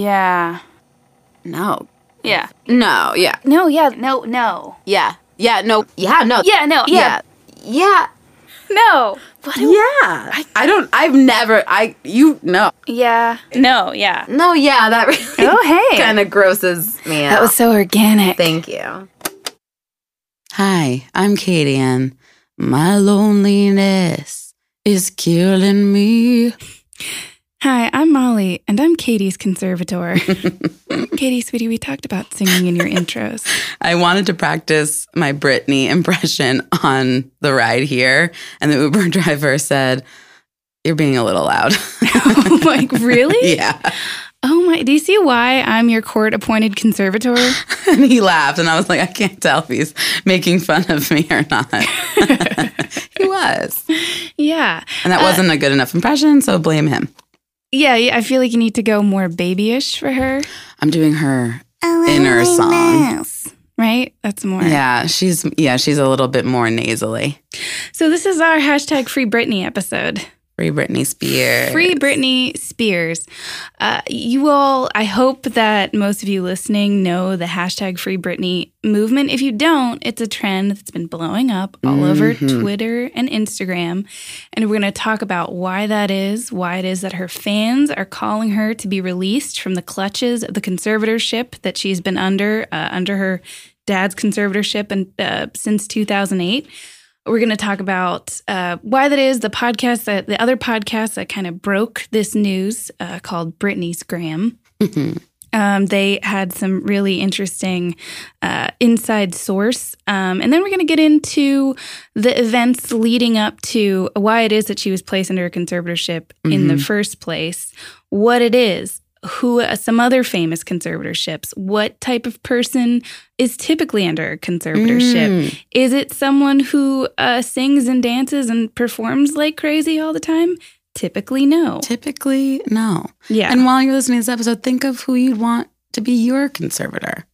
Yeah. No. Yeah. No, yeah. No, yeah, no, no. Yeah. Yeah, no. Yeah, no. Yeah, no, yeah. Yeah. No. What do- Yeah. I, I don't I've never I you no. Yeah. No, yeah. No, yeah, that really Oh, hey. kind of grosses me out. That was so organic. Thank you. Hi, I'm Katie, and my loneliness is killing me. Hi, I'm Molly, and I'm Katie's conservator. Katie, sweetie, we talked about singing in your intros. I wanted to practice my Britney impression on the ride here, and the Uber driver said, You're being a little loud. like, really? yeah. Oh my, do you see why I'm your court appointed conservator? And he laughed, and I was like, I can't tell if he's making fun of me or not. he was. Yeah. And that uh, wasn't a good enough impression, so blame him. Yeah, yeah, I feel like you need to go more babyish for her. I'm doing her inner song. Right? That's more. Yeah, she's yeah, she's a little bit more nasally. So this is our hashtag Free Britney episode. Free Britney Spears. Free Britney Spears. Uh, you all, I hope that most of you listening know the hashtag Free Britney movement. If you don't, it's a trend that's been blowing up all over Twitter and Instagram. And we're going to talk about why that is, why it is that her fans are calling her to be released from the clutches of the conservatorship that she's been under, uh, under her dad's conservatorship and, uh, since 2008. We're going to talk about uh, why that is, the podcast, that, the other podcast that kind of broke this news uh, called Britney's Gram. Um, they had some really interesting uh, inside source. Um, and then we're going to get into the events leading up to why it is that she was placed under a conservatorship in the first place, what it is, who uh, some other famous conservatorships, what type of person is typically under a conservatorship. Is it someone who uh, sings and dances and performs like crazy all the time? Typically, no. Typically, no. Yeah. And while you're listening to this episode, think of who you'd want to be your conservator.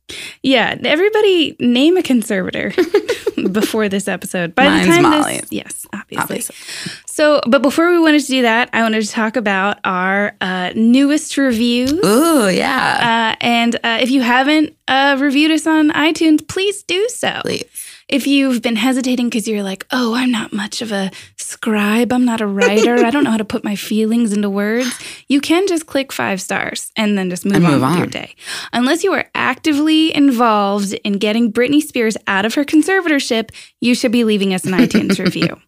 Yeah, everybody name a conservator before this episode. By Mine's the time Molly. this, yes, obviously. Obviously. So, but before we wanted to do that, I wanted to talk about our uh, newest reviews. Ooh, yeah. Uh, and uh, if you haven't uh, reviewed us on iTunes, please do so. Please. If you've been hesitating because you're like, oh, I'm not much of a scribe, I'm not a writer, I don't know how to put my feelings into words, you can just click five stars and then just move, And on move with your day. Unless you are actively involved in getting Britney Spears out of her conservatorship, you should be leaving us an iTunes review.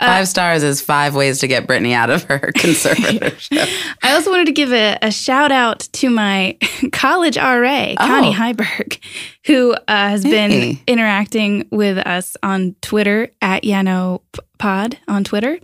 Five stars is five ways to get Britney out of her conservatorship. I also wanted to give a, a shout out to my college RA, Connie Oh. Heiberg, who uh, has been interacting with us on Twitter at Yano Pod on Twitter.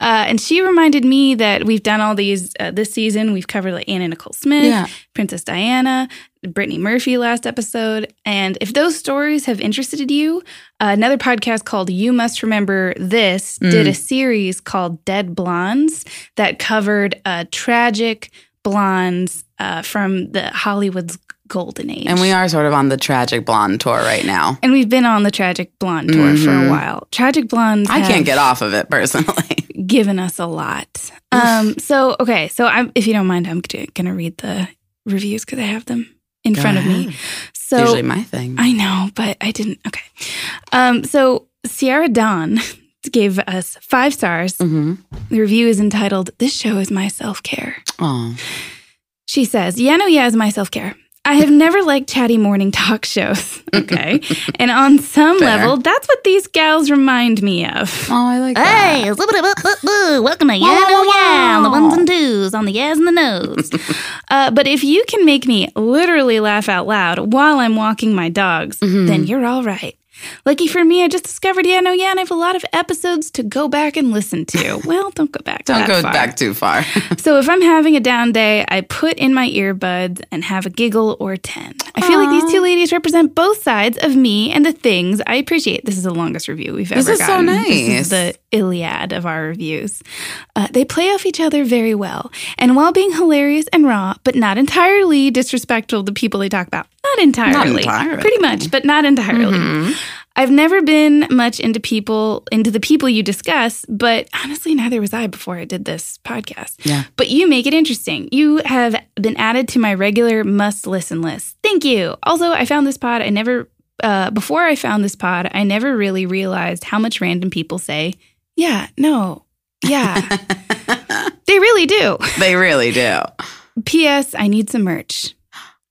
Uh, and she reminded me that we've done all these uh, this season. We've covered like Anna Nicole Smith, Yeah. Princess Diana, Brittany Murphy last episode. And if those stories have interested you, uh, another podcast called You Must Remember This did Mm. a series called Dead Blondes that covered uh, tragic blondes uh, from the Hollywood's golden age. and we are sort of on the tragic blonde tour right now. And we've been on the Tragic Blonde tour for a Mhm. while. Tragic Blondes I can't get off of it personally. given us a lot. Um, so, okay. So, I'm, if you don't mind, I'm going to read the reviews because I have them in Go front of me. ahead. So, Usually my thing. I know, but I didn't. Okay. Um, so Sierra Dawn gave us five stars. mm-hmm. The review is entitled, This Show is My Self Care. She says, Yeah, no, yeah, is my self care. I have never liked chatty morning talk shows. Okay. and on some Fair. level, that's what these gals remind me of. oh, I like that. Hey, uh, uh, uh, welcome to Yeah, no, yeah, the ones and twos on the yes and the no's. uh, but if you can make me literally laugh out loud while I'm walking my dogs, mm-hmm. then you're all right. Lucky for me, I just discovered Yeah, no, yeah, and I have a lot of episodes to go back and listen to. Well, don't go back. Don't go far. back too far. So if I'm having a down day, I put in my earbuds and have a giggle or 10. I feel like these two ladies represent both sides of me and the things I appreciate. This is the longest review we've This ever is gotten. This is so nice. the Iliad of our reviews. Uh, they play off each other very well. And while being hilarious and raw, but not entirely disrespectful to the people they talk about, not entirely. entirely. Pretty much, but not entirely. I've never been much into people, into the people you discuss, but honestly, neither was I before I did this podcast. Yeah. But you make it interesting. You have been added to my regular must listen list. Thank you. Also, I found this pod. I never, uh, before I found this pod, I never really realized how much random people say, yeah, no, yeah. they really do. They really do. P.S. I need some merch.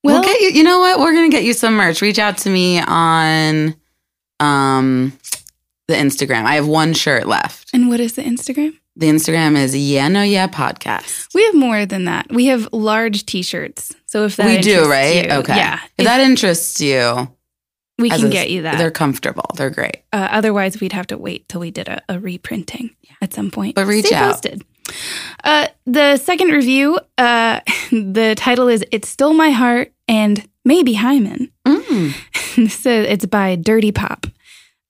We'll, Well, get you. You know what? We're gonna get you some merch. Reach out to me on um the Instagram. I have one shirt left. and what is the Instagram? The Instagram is Yeah No Yeah Podcast. We have more than that. We have large T-shirts. So if that we do, right? you- okay. yeah, If that interests you, we can get you that. They're comfortable. They're great. Uh, otherwise, we'd have to wait till we did a, a reprinting at some point. But reach Stay out. posted. Uh, the second review, uh, the title is "It Stole My Heart" and maybe Hyman. Mm. so it's by Dirty Pop.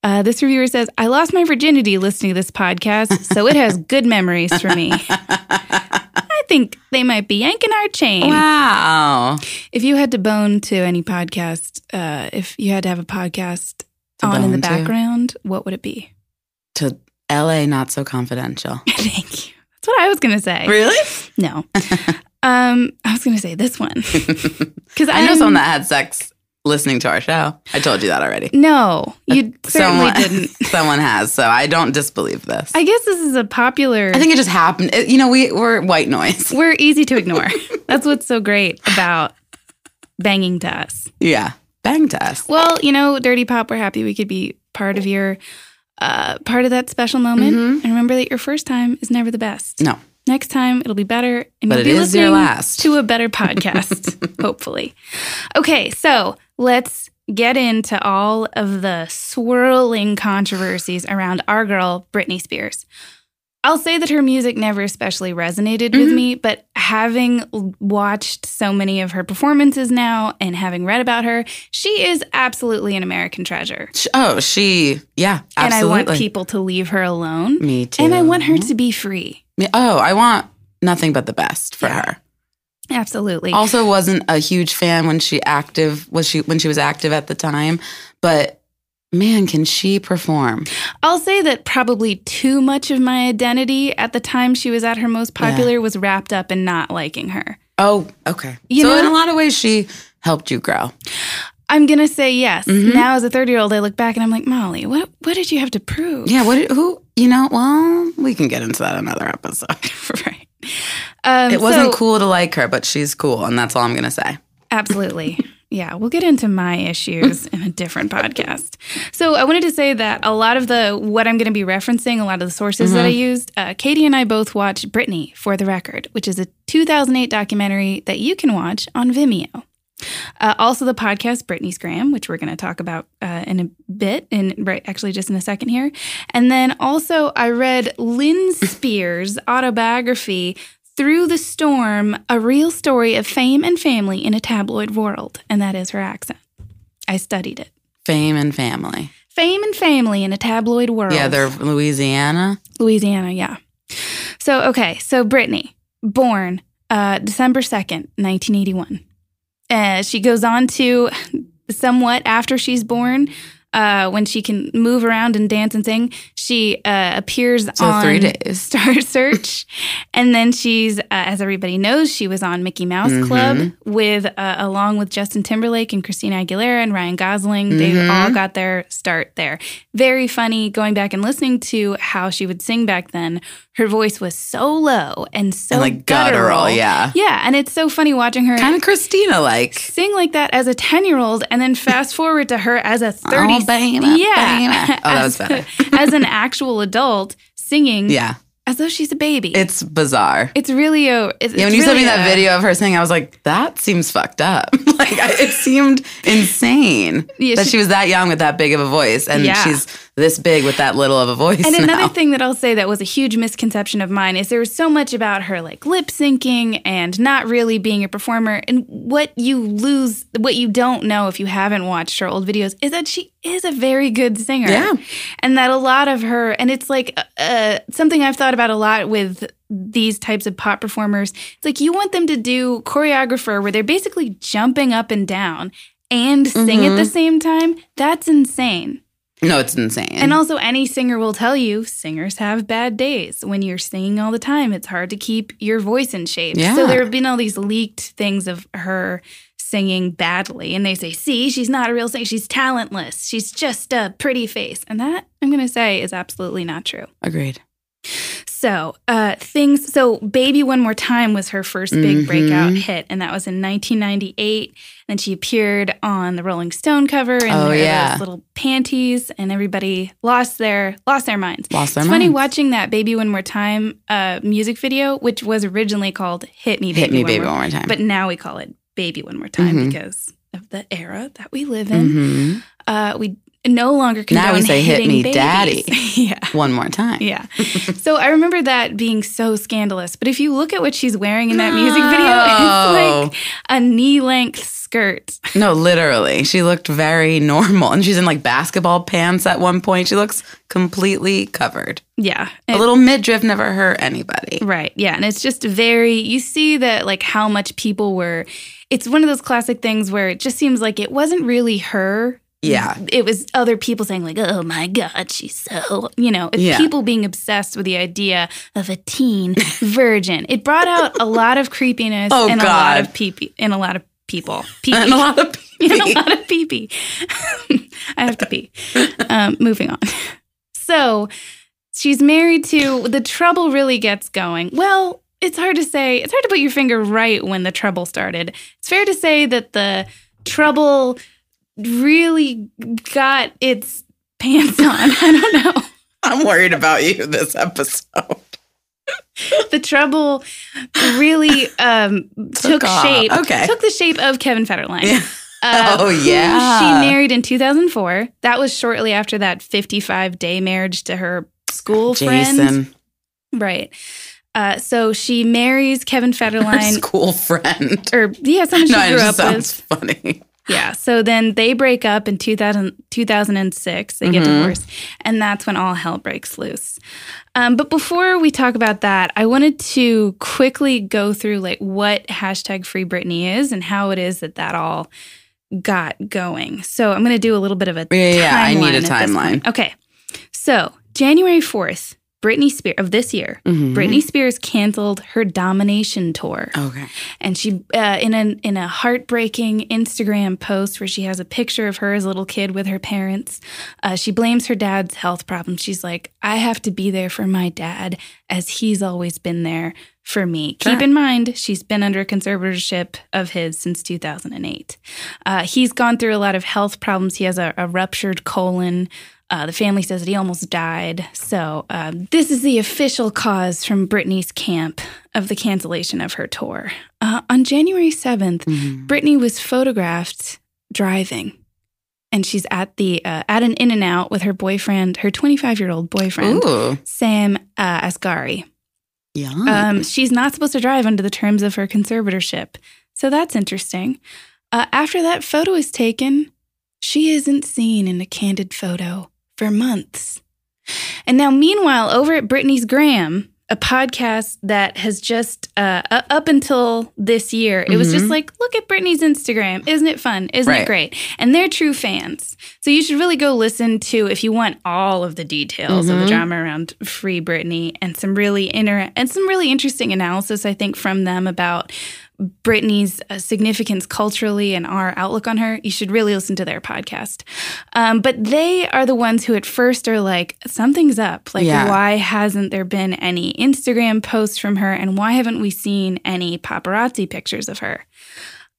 Uh, this reviewer says, "I lost my virginity listening to this podcast, so it has good memories for me. Think they might be yanking our chain." Wow. If you had to bone to any podcast, uh, if you had to have a podcast To on in the bone to? background, what would it be? To LA, not so confidential. Thank you. That's what I was going to say. Really? No. um, I was going to say this one. Because I know someone that had sex listening to our show. I told you that already. No, you certainly someone, didn't. someone has, so I don't disbelieve this. I guess this is a popular. I think it just happened. It- you know, we we're white noise. we're easy to ignore. That's what's so great about banging to us. Yeah, bang to us. Well, you know, Dirty Pop, we're happy we could be part of your, uh, part of that special moment. Mhm. And remember that your first time is never the best. No, Next time it'll be better, and But you'll it be is your listening last. to a better podcast, hopefully. Okay, so let's get into all of the swirling controversies around our girl Britney Spears. I'll say that her music never especially resonated with Mhm. me, but having watched so many of her performances now and having read about her, she is absolutely an American treasure. Oh, she, yeah, absolutely. And I want people to leave her alone. Me too. And I want her to be free. Oh, I want nothing but the best for Yeah. her. Absolutely. Also, wasn't a huge fan when she active was she when she was active at the time, but man, can she perform? I'll say that probably too much of my identity at the time she was at her most popular was wrapped up in not liking her. Oh, okay. You so know- in a lot of ways, she helped you grow. I'm gonna say yes. Mhm. Now as a 30 year old, I look back and I'm like, Molly, what what did you have to prove? Yeah. What? Who? You know? Well, we can get into that another episode. right. Um, it wasn't so- cool to like her, but she's cool, and that's all I'm gonna say. Absolutely. Yeah, we'll get into my issues in a different podcast. So I wanted to say that a lot of the what I'm going to be referencing, a lot of the sources that I used, uh, Katie and I both watched Britney for the record, which is a 2008 documentary that you can watch on Vimeo. Uh, also, the podcast Britney's Gram, which we're going to talk about uh, in a bit, and right, actually, just in a second here. And then also, I read Lynn Spears' autobiography, Through the Storm A Real Story of Fame and Family in a Tabloid World. And that is her accent. I studied it. Fame and family. Fame and Family in a Tabloid World. Yeah, they're Louisiana. Louisiana, yeah. So, okay, so Britney, born uh, December 2nd, 1981. Uh, she goes on to somewhat after she's born, uh, when she can move around and dance and sing, she uh, appears So on three days. Star Search. and then she's, uh, as everybody knows, she was on Mickey Mouse Mhm. Club with, uh, along with Justin Timberlake and Christina Aguilera and Ryan Gosling. They Mhm. all got their start there. Very funny going back and listening to how she would sing back then. Her voice was so low and so and like guttural, yeah. Yeah, and it's so funny watching her Kind of Christina like. sing like that as a 10 year old and then fast forward to her as a 30 Baby, yeah. Oh, that was as, better. as an actual adult singing Yeah. as though she's a baby It's bizarre. it's really a it's, Yeah, when you sent really me that a- video of her singing, I was like, that seems fucked up. like, I, it seemed insane Yeah, that she- she, was that young with that big of a voice, and Yeah. she's this big with that little of a voice. and now. another thing that I'll say that was a huge misconception of mine is there was so much about her like lip syncing and not really being a performer. And what you lose, what you don't know if you haven't watched her old videos is that she is a very good singer. Yeah. And that a lot of her, and it's like uh, something I've thought about a lot with these types of pop performers. It's like you want them to do choreographer where they're basically jumping up and down and sing at the Mm-hmm. same time. That's insane. No, it's insane. And also, any singer will tell you singers have bad days. When you're singing all the time, it's hard to keep your voice in shape. Yeah. So there have been all these leaked things of her singing badly. And they say, see, she's not a real singer. She's talentless. She's just a pretty face. And that, I'm going to say, is absolutely not true. Agreed. So, uh, things. So, "Baby One More Time" was her first big Mhm. breakout hit, and that was in 1998. And she appeared on the Rolling Stone cover in Oh, yeah. those little panties, and everybody lost their lost their minds. Lost their it's funny watching that "Baby One More Time" uh, music video, which was originally called "Hit Me, Baby, Hit me, One baby, More," one more time. but now we call it "Baby One More Time" Mhm. because of the era that we live in. Mhm. Uh, we no longer condone Now we say, "Hit me, babies." daddy. yeah. one more time. Yeah. so I remember that being so scandalous. But if you look at what she's wearing in that music video, it's like a knee length skirt. No, literally. She looked very normal. And she's in like basketball pants at one point. She looks completely covered. Yeah. A little midriff never hurt anybody. Right. Yeah. And it's just very, you see that like how much people were, it's one of those classic things where it just seems like it wasn't really her. Yeah. It was other people saying, like, oh my God, she's so, you know, Yeah. people being obsessed with the idea of a teen virgin. It brought out a lot of creepiness Oh, and a lot of pee in a lot of people. And a lot of and a lot of pee pee. I have to pee. Um, moving on. So she's married to the trouble really gets going. Well, it's hard to say. It's hard to put your finger right when the trouble started. It's fair to say that the trouble really got its pants on. I don't know. I'm worried about you this episode. The trouble really um, took, Took shape. Okay. Took the shape of Kevin Federline. Yeah. Uh, Oh, yeah. She married in 2004. That was shortly after that 55 day marriage to her school friend. Jason, Right. Uh, so she marries Kevin her Federline. school friend. Or yeah, someone she No, it grew up sounds with. funny. Yeah. So then they break up in 2000, 2006. They get Mhm. divorced. And that's when all hell breaks loose. Um, but before we talk about that, I wanted to quickly go through like what hashtag Free Britney is and how it is that that all got going. So I'm going to do a little bit of a Yeah, yeah, I need a timeline. Okay. So January 4th, Britney Spears of this year, Mhm. Britney Spears canceled her domination tour. Okay. And she, uh, in a in a heartbreaking Instagram post where she has a picture of her as a little kid with her parents, uh, she blames her dad's health problems. She's like, "I have to be there for my dad as he's always been there for me." Sure. Keep in mind, she's been under conservatorship of his since 2008. Uh, he's gone through a lot of health problems. He has a, a ruptured colon. Uh, the family says that he almost died. So, um, this is the official cause from Britney's camp of the cancellation of her tour. Uh, on January 7th, Mhm. Britney was photographed driving. And she's at the uh, at an In and Out with her boyfriend, her 25 year old boyfriend, Ooh. Sam uh, Asghari. Yeah. Um, she's not supposed to drive under the terms of her conservatorship. So that's interesting. Uh, after that photo is taken, she isn't seen in a candid photo for months. And now, meanwhile, over at Britney's Gram, a podcast that has just, uh, up until this year, it was just Mhm. like, look at Britney's Instagram. Isn't it fun? Isn't it great? And they're true fans. So you should really go listen to, if you want all of the details of the Mhm. drama around Free Britney and some really inter- and some really interesting analysis, I think, from them about Britney's uh, significance culturally and our outlook on her, you should really listen to their podcast. Um, but they are the ones who at first are like, something's up. Like, Yeah. why hasn't there been any Instagram posts from her? And why haven't we seen any paparazzi pictures of her?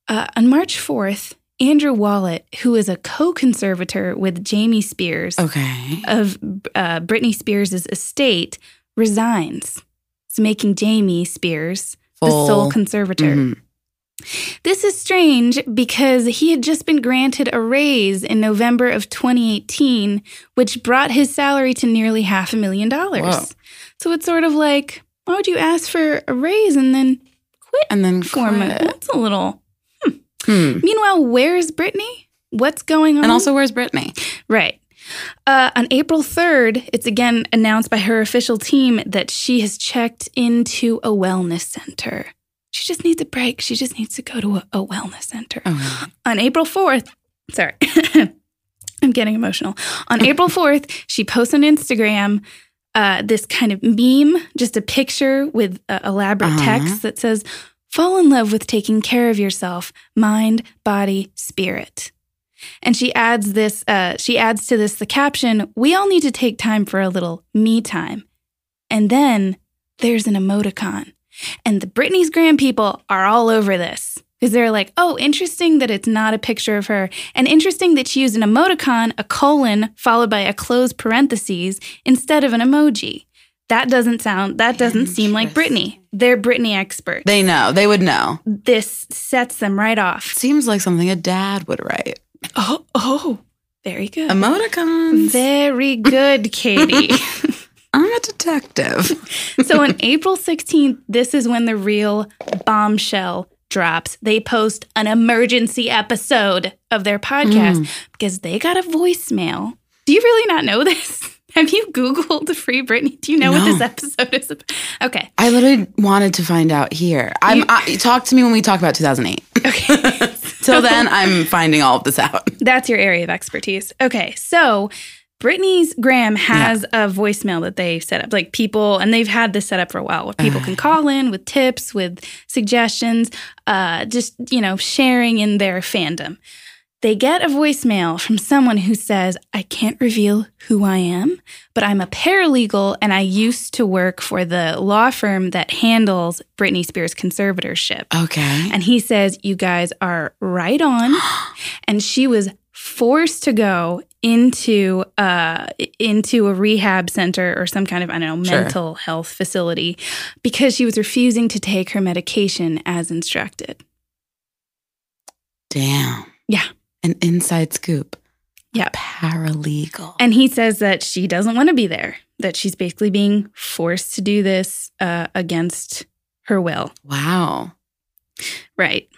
Uh, on March 4th, Andrew Wallet, who is a co conservator with Jamie Spears okay. of uh, Britney Spears' estate, resigns. It's making Jamie Spears the sole conservator. Mhm. This is strange because he had just been granted a raise in November of 2018, which brought his salary to nearly half a million dollars. So it's sort of like, why would you ask for a raise and then quit And then for quit. That's a little. Hmm. Meanwhile, where's Britney? What's going on? And also, where's Britney? Right. Uh, on April 3rd, it's again announced by her official team that she has checked into a wellness center. She just needs a break. She just needs to go to a, a wellness center. Oh, On April 4th, sorry. I'm getting emotional. On April 4th, she posts on Instagram uh, this kind of meme, just a picture with uh, elaborate Uh-huh. text that says, Fall in love with taking care of yourself, mind, body, spirit. And she adds this, uh, she adds to this the caption, We all need to take time for a little me time. And then there's an emoticon. And the Britney's Gram people are all over this because they're like, oh, interesting that it's not a picture of her. And interesting that she used an emoticon, a colon, followed by a closed parentheses instead of an emoji. That doesn't sound, that doesn't seem like Britney. They're Britney experts. They know. They would know. this sets them right off. Seems like something a dad would write. Oh, oh, very good. Emoticons. Very good, Katie. I'm a detective. so on April 16th, this is when the real bombshell drops. They post an emergency episode of their podcast mm. because they got a voicemail. Do you really not know this? Have you Googled Free Britney? Do you know what this episode is about? Okay. I literally wanted to find out here. I'm I, talk to me when we talk about 2008. Okay. Till then, I'm finding all of this out. That's your area of expertise. Okay. So Britney's Gram has a voicemail that they set up, like people, and they've had this set up for a while where people can call in with tips, with suggestions, uh, just, you know, sharing in their fandom. They get a voicemail from someone who says, I can't reveal who I am, but I'm a paralegal and I used to work for the law firm that handles Britney Spears' conservatorship. Okay. And he says, You guys are right on. and she was forced to go into uh into a rehab center or some kind of I don't know Sure. mental health facility because she was refusing to take her medication as instructed. Damn. Yeah. An inside scoop. Yeah. Paralegal. And he says that she doesn't want to be there, that she's basically being forced to do this uh, against her will. wow. Right.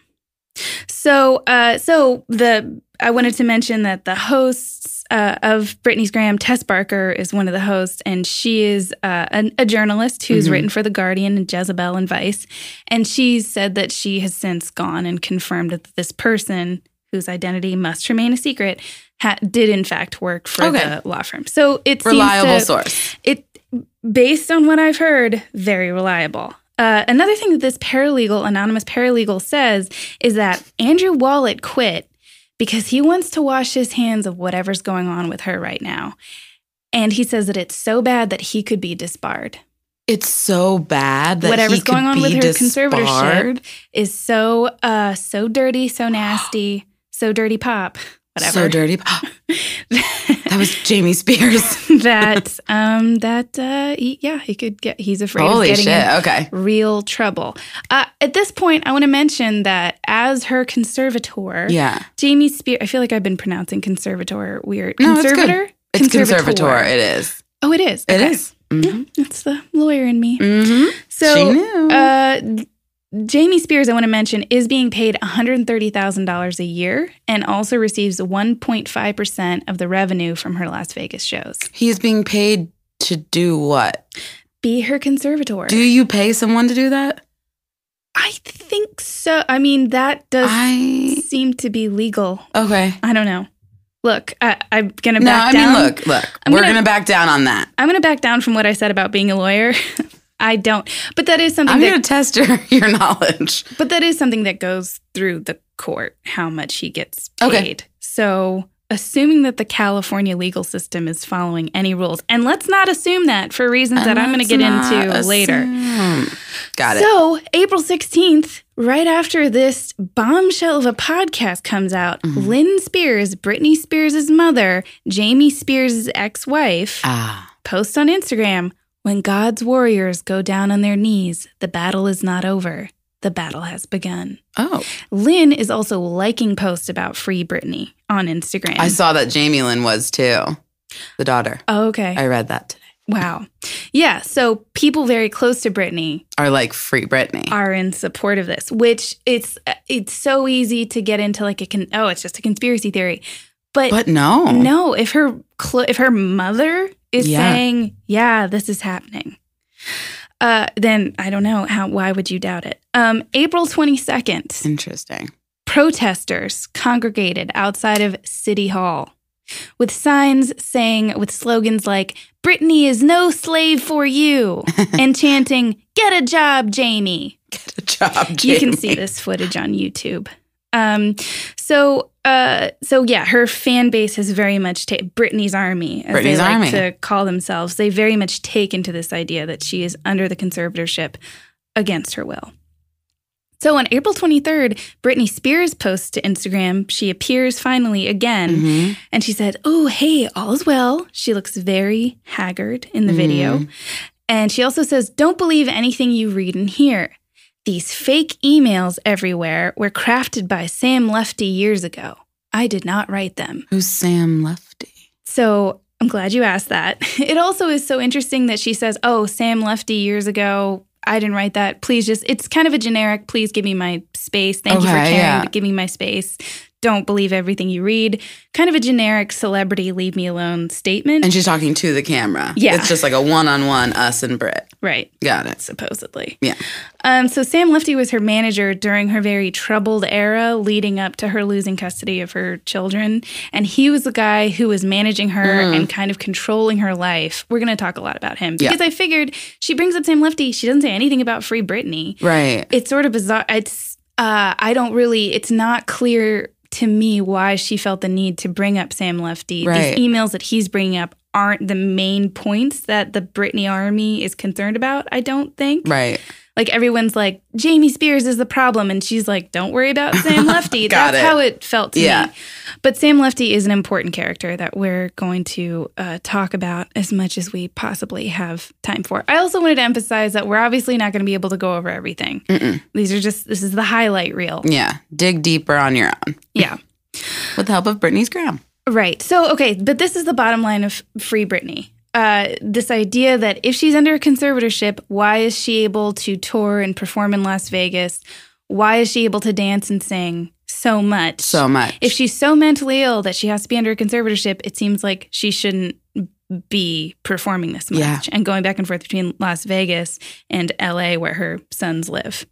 So, uh, so the I wanted to mention that the hosts uh, of Britney's Gram, Tess Barker, is one of the hosts, and she is uh, an, a journalist who's Mhm. written for The Guardian and Jezebel and Vice. And she's said that she has since gone and confirmed that this person, whose identity must remain a secret, ha- did in fact work for Okay. the law firm. So it seems Reliable to- source. it based on what I've heard, very reliable. Uh, another thing that this paralegal, anonymous paralegal, says is that Andrew Wallet quit because he wants to wash his hands of whatever's going on with her right now. And he says that it's so bad that he could be disbarred. It's so bad that Whatever's he could going on with her disbarred. conservatorship is so uh so dirty, so nasty, so dirty pop, whatever. So dirty. Pop. that was Jamie Spears. that um that uh he, yeah, he could get he's afraid Holy of getting shit. in Okay. real trouble. Uh, at this point, I want to mention that as her conservator, Yeah. Jamie Spears. I feel like I've been pronouncing conservator weird. No, it's good. conservator. It's conservator. It is. Oh, it is. It Okay. is. Mm-hmm. It's the lawyer in me. Mm-hmm. So, uh, Jamie Spears, I want to mention, is being paid $130,000 a year and also receives 1.5% of the revenue from her Las Vegas shows. He is being paid to do what? Be her conservator. Do you pay someone to do that? I think so. I mean, that does I seem to be legal. okay. I don't know. Look, I, I'm gonna No, back I down. mean, look, look. I'm we're gonna- gonna, back down on that. I'm gonna back down from what I said about being a lawyer. I don't, but that is something I'm gonna test your your knowledge. but that is something that goes through the court. How much he gets paid. Okay. So, assuming that the California legal system is following any rules, and let's not assume that for reasons that I'm gonna get not into later. Got it. So, April 16th, right after this bombshell of a podcast comes out, Mm-hmm. Lynn Spears, Britney Spears' mother, Jamie Spears' ex wife, ah, posts on Instagram When God's warriors go down on their knees, the battle is not over. The battle has begun. oh, Lynn is also liking posts about Free Britney on Instagram. I saw that Jamie Lynn was too. The daughter. Oh, okay. I read that today. wow. Yeah. So people very close to Britney Are like free Britney. are in support of this, which it's it's so easy to get into like a con- oh, it's just a conspiracy theory. But, but no. no, if her cl- if her mother is Yeah. saying, "Yeah, this is happening." Uh, then I don't know how. Why would you doubt it? Um, April twenty second, Interesting. protesters congregated outside of City Hall with signs saying, with slogans like, Britney is no slave for you, and chanting, Get a job, Jamie. Get a job, Jamie. You can see this footage on YouTube. Um, so, uh, so yeah, her fan base has very much ta- Britney's army, as Britney's they like Army. to call themselves. They very much take into this idea that she is under the conservatorship against her will. So on April 23rd, Britney Spears posts to Instagram. She appears finally again, Mhm. and she said, "Oh, hey, all is well." She looks very haggard in the video, Mhm. and she also says, "Don't believe anything you read and hear." These fake emails everywhere were crafted by Sam Lutfi years ago. I did not write them. Who's Sam Lutfi? So I'm glad you asked that. It also is so interesting that she says, Oh, Sam Lutfi years ago. I didn't write that. Please just, it's kind of a generic, please give me my space. Thank you for caring, yeah. but give me my space. Don't believe everything you read. Kind of a generic celebrity, leave me alone statement. And she's talking to the camera. Yeah. It's just like a one on one, us and Brit. right. Got it. supposedly. Yeah. Um, so Sam Lutfi was her manager during her very troubled era leading up to her losing custody of her children. And he was the guy who was managing her Mm. and kind of controlling her life. We're going to talk a lot about him Yeah. because I figured she brings up Sam Lutfi. She doesn't say anything about Free Britney. Right. It's sort of bizarre. It's, uh, I don't really, it's not clear to me why she felt the need to bring up Sam Lutfi. Right. These emails that he's bringing up aren't the main points that the Britney army is concerned about, I don't think. Right. Like everyone's like, Jamie Spears is the problem. And she's like, don't worry about Sam Lutfi. That's it. how it felt to Yeah. me. But Sam Lutfi is an important character that we're going to uh, talk about as much as we possibly have time for. I also wanted to emphasize that we're obviously not going to be able to go over everything. Mm-mm. These are just, this is the highlight reel. Yeah. Dig deeper on your own Yeah. with the help of Britney's Gram. Right. So, okay, but this is the bottom line of Free Britney. Uh, this idea that if she's under a conservatorship, why is she able to tour and perform in Las Vegas? Why is she able to dance and sing so much? So much. if she's so mentally ill that she has to be under a conservatorship, it seems like she shouldn't be performing this much Yeah. and going back and forth between Las Vegas and LA, where her sons live.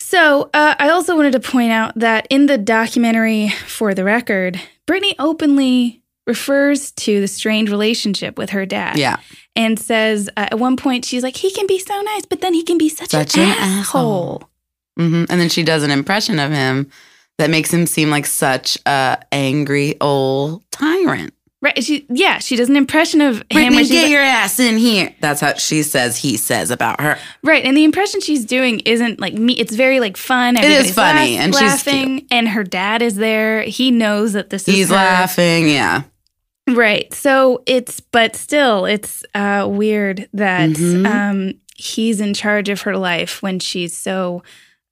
So, uh, I also wanted to point out that in the documentary For the Record, Britney openly refers to the strained relationship with her dad yeah. and says uh, at one point, she's like, he can be so nice, but then he can be such, Such an, an asshole. asshole. hmm And then she does an impression of him that makes him seem like such a angry old tyrant. Right. She, yeah, she does an impression of him. Britney, where she's get like- your ass in here. That's how she says he says about her. Right, and the impression she's doing isn't like me. It's very like fun. is Everybody's funny, laugh- and she's laughing, and her dad is there. He knows that this is He's laughing. Yeah. Right. So it's, but still, it's uh, weird that Mhm. um, he's in charge of her life when she's so.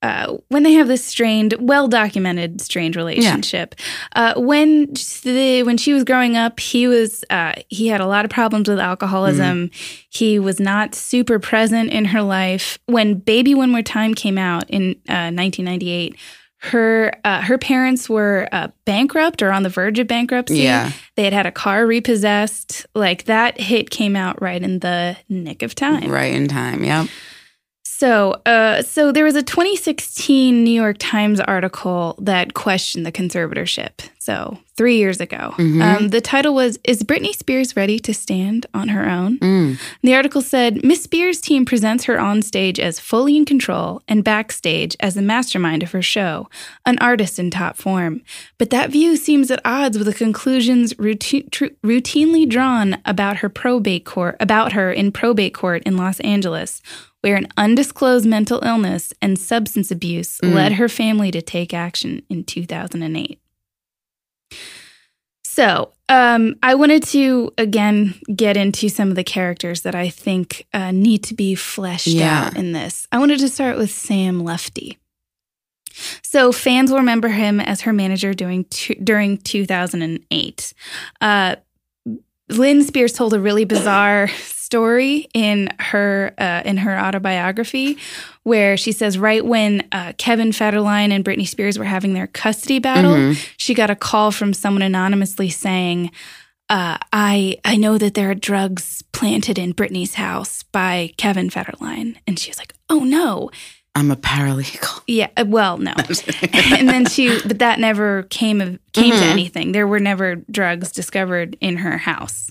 Uh, when they have this strained, well documented strained relationship, uh, when the, when she was growing up, he was uh, he had a lot of problems with alcoholism. He was not super present in her life. When Baby One More Time came out in uh, 1998, her uh, her parents were uh, bankrupt or on the verge of bankruptcy. Yeah. They had had a car repossessed. Like that hit came out right in the nick of time. Right in time. Yep. So, uh, so there was a 2016 New York Times article that questioned the conservatorship. So three years ago, Mhm. um, the title was "Is Britney Spears ready to stand on her own?" Mm. The article said Miss Spears' team presents her on stage as fully in control and backstage as the mastermind of her show, an artist in top form. But that view seems at odds with the conclusions routine, tr- routinely drawn about her probate court about her in probate court in Los Angeles, where an undisclosed mental illness and substance abuse Mm. led her family to take action in 2008. So, um, I wanted to again get into some of the characters that I think uh, need to be fleshed Yeah. out in this. I wanted to start with Sam Lutfi. So, fans will remember him as her manager during two, during 2008. Uh, Lynn Spears told a really bizarre story in her uh, in her autobiography, where she says right when uh, Kevin Federline and Britney Spears were having their custody battle, Mhm. she got a call from someone anonymously saying, uh, "I I know that there are drugs planted in Britney's house by Kevin Federline," and she was like, "Oh no." I'm a paralegal. Yeah, uh, well, no. and then she, but that never came of came to Mhm. anything. There were never drugs discovered in her house.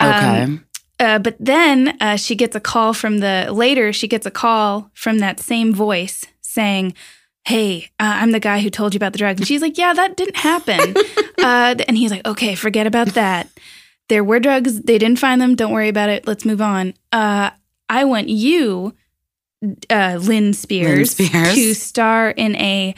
Um, Okay. uh, but then uh, she gets a call from the later. She gets a call from that same voice saying, "Hey, uh, I'm the guy who told you about the drugs." And she's like, "Yeah, that didn't happen." uh, and he's like, "Okay, forget about that. There were drugs. They didn't find them. Don't worry about it. Let's move on. Uh, I want you." Uh, Lynn Spears, Spears. to star in a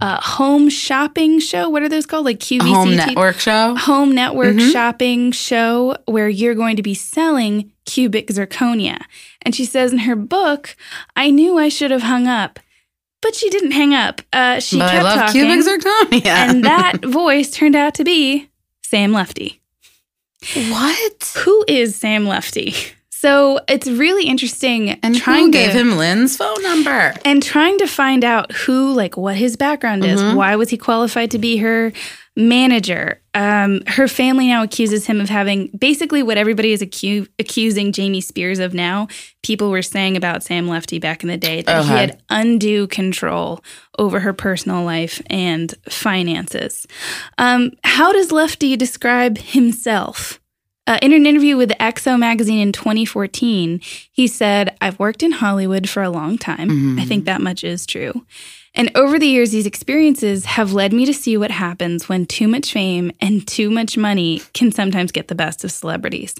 uh, home shopping show. What are those called? Like QVC Home network show. home network Mhm. shopping show where you're going to be selling cubic zirconia. And she says in her book, I knew I should have hung up, but she didn't hang up. Uh, she but I kept love talking, cubic zirconia. and that voice turned out to be Sam Lutfi. what? Who is Sam Lutfi? So it's really interesting And trying who to gave him Lynn's phone number? and trying to find out who like what his background is. Mhm. why was he qualified to be her manager? Um, her family now accuses him of having basically what everybody is acu- accusing jamie spears of now people were saying about sam lutfi back in the day that he had undue control over her personal life and finances. Um, how does lutfi describe himself uh, in an interview with EXO magazine in 2014, he said, I've worked in Hollywood for a long time. Mhm. I think that much is true. And over the years, these experiences have led me to see what happens when too much fame and too much money can sometimes get the best of celebrities.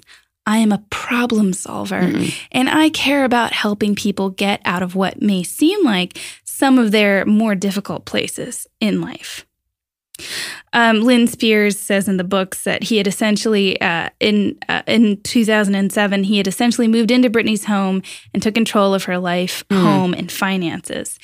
I am a problem solver Mhm. and I care about helping people get out of what may seem like some of their more difficult places in life. Um, Lynn Spears says in the books that he had essentially uh, in uh, in 2007 he had essentially moved into Britney's home and took control of her life, Mm. home, and finances.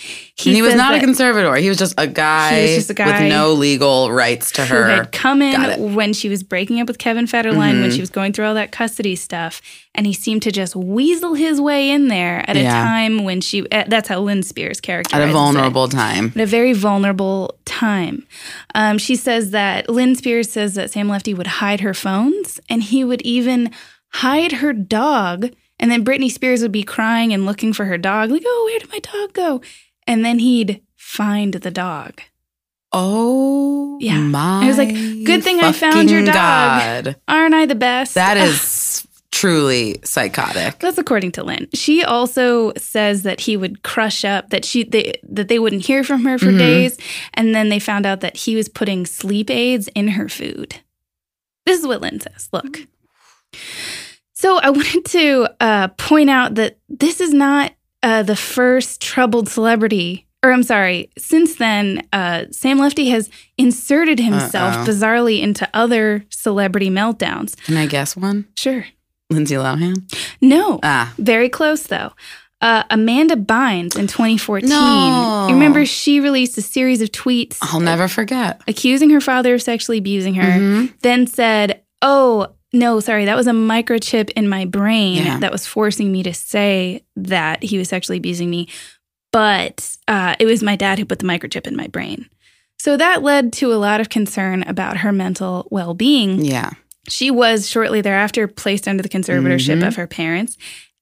and he was not a conservator. He was just a guy, He just a guy with no legal rights to who her. had come in when she was breaking up with Kevin Federline when Mhm. she was going through all that custody stuff, and he seemed to just weasel his way in there at a time when she. Uh, that's how Lynn Spears characterized At a it vulnerable time. at a very vulnerable time. Um, she says that Lynn Spears says that Sam Lutfi would hide her phones and he would even hide her dog. And then Britney Spears would be crying and looking for her dog, like, oh, where did my dog go? And then he'd find the dog. Oh, Yeah. my! I was like, good thing I found your dog. God. Aren't I the best? That is truly psychotic. That's according to Lynn. She also says that he would crush up that she they, that they wouldn't hear from her for Mhm. days, and then they found out that he was putting sleep aids in her food. This is what Lynn says. Look. So I wanted to uh, point out that this is not uh, the first troubled celebrity. Or I'm sorry. Since then, uh, Sam Lutfi has inserted himself Uh-oh. bizarrely into other celebrity meltdowns. Can I guess one? Sure. Lindsay Lohan. No. Ah, Very close though. Uh, Amanda Bynes in 2014. No. You remember she released a series of tweets I'll never forget. accusing her father of sexually abusing her, Mhm. then said, Oh, no, sorry, that was a microchip in my brain Yeah. that was forcing me to say that he was sexually abusing me. But uh, it was my dad who put the microchip in my brain. So that led to a lot of concern about her mental well being. Yeah. She was shortly thereafter placed under the conservatorship Mhm. of her parents.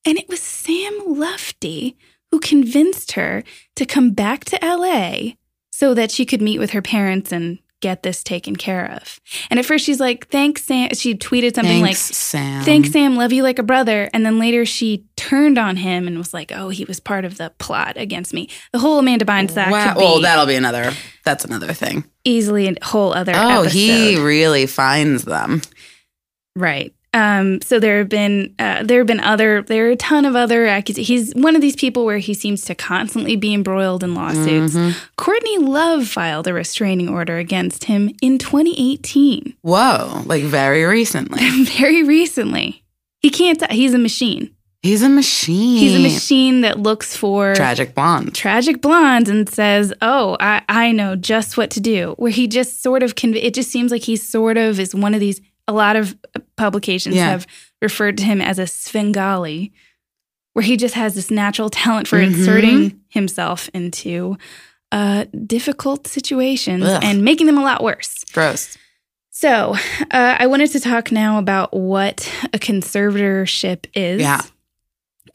And it was Sam Lutfi who convinced her to come back to LA so that she could meet with her parents and get this taken care of. And at first she's like, thanks, Sam. She tweeted something Thanks, like, Sam. Thanks, Sam. Love you like a brother. And then later she turned on him and was like, "Oh, he was part of the plot against me." The whole Amanda Bynes that Wow. could Well, that'll be another. That's another thing. easily a whole other. Oh, he really finds them. Right. Um, so there have been uh, there have been other there are a ton of other accusations. He's one of these people where he seems to constantly be embroiled in lawsuits. Mhm. Courtney Love filed a restraining order against him in 2018, Whoa, like very recently. very recently. He can't. T- he's a machine. He's a machine. He's a machine that looks for Tragic blonde. tragic blondes and says, "Oh, I, I know just what to do." Where he just sort of conv- it just seems like he sort of is one of these. A lot of publications Yeah. have referred to him as a Svengali, where he just has this natural talent for Mhm. inserting himself into uh, difficult situations Ugh. and making them a lot worse. Gross. So, uh, I wanted to talk now about what a conservatorship is. Yeah.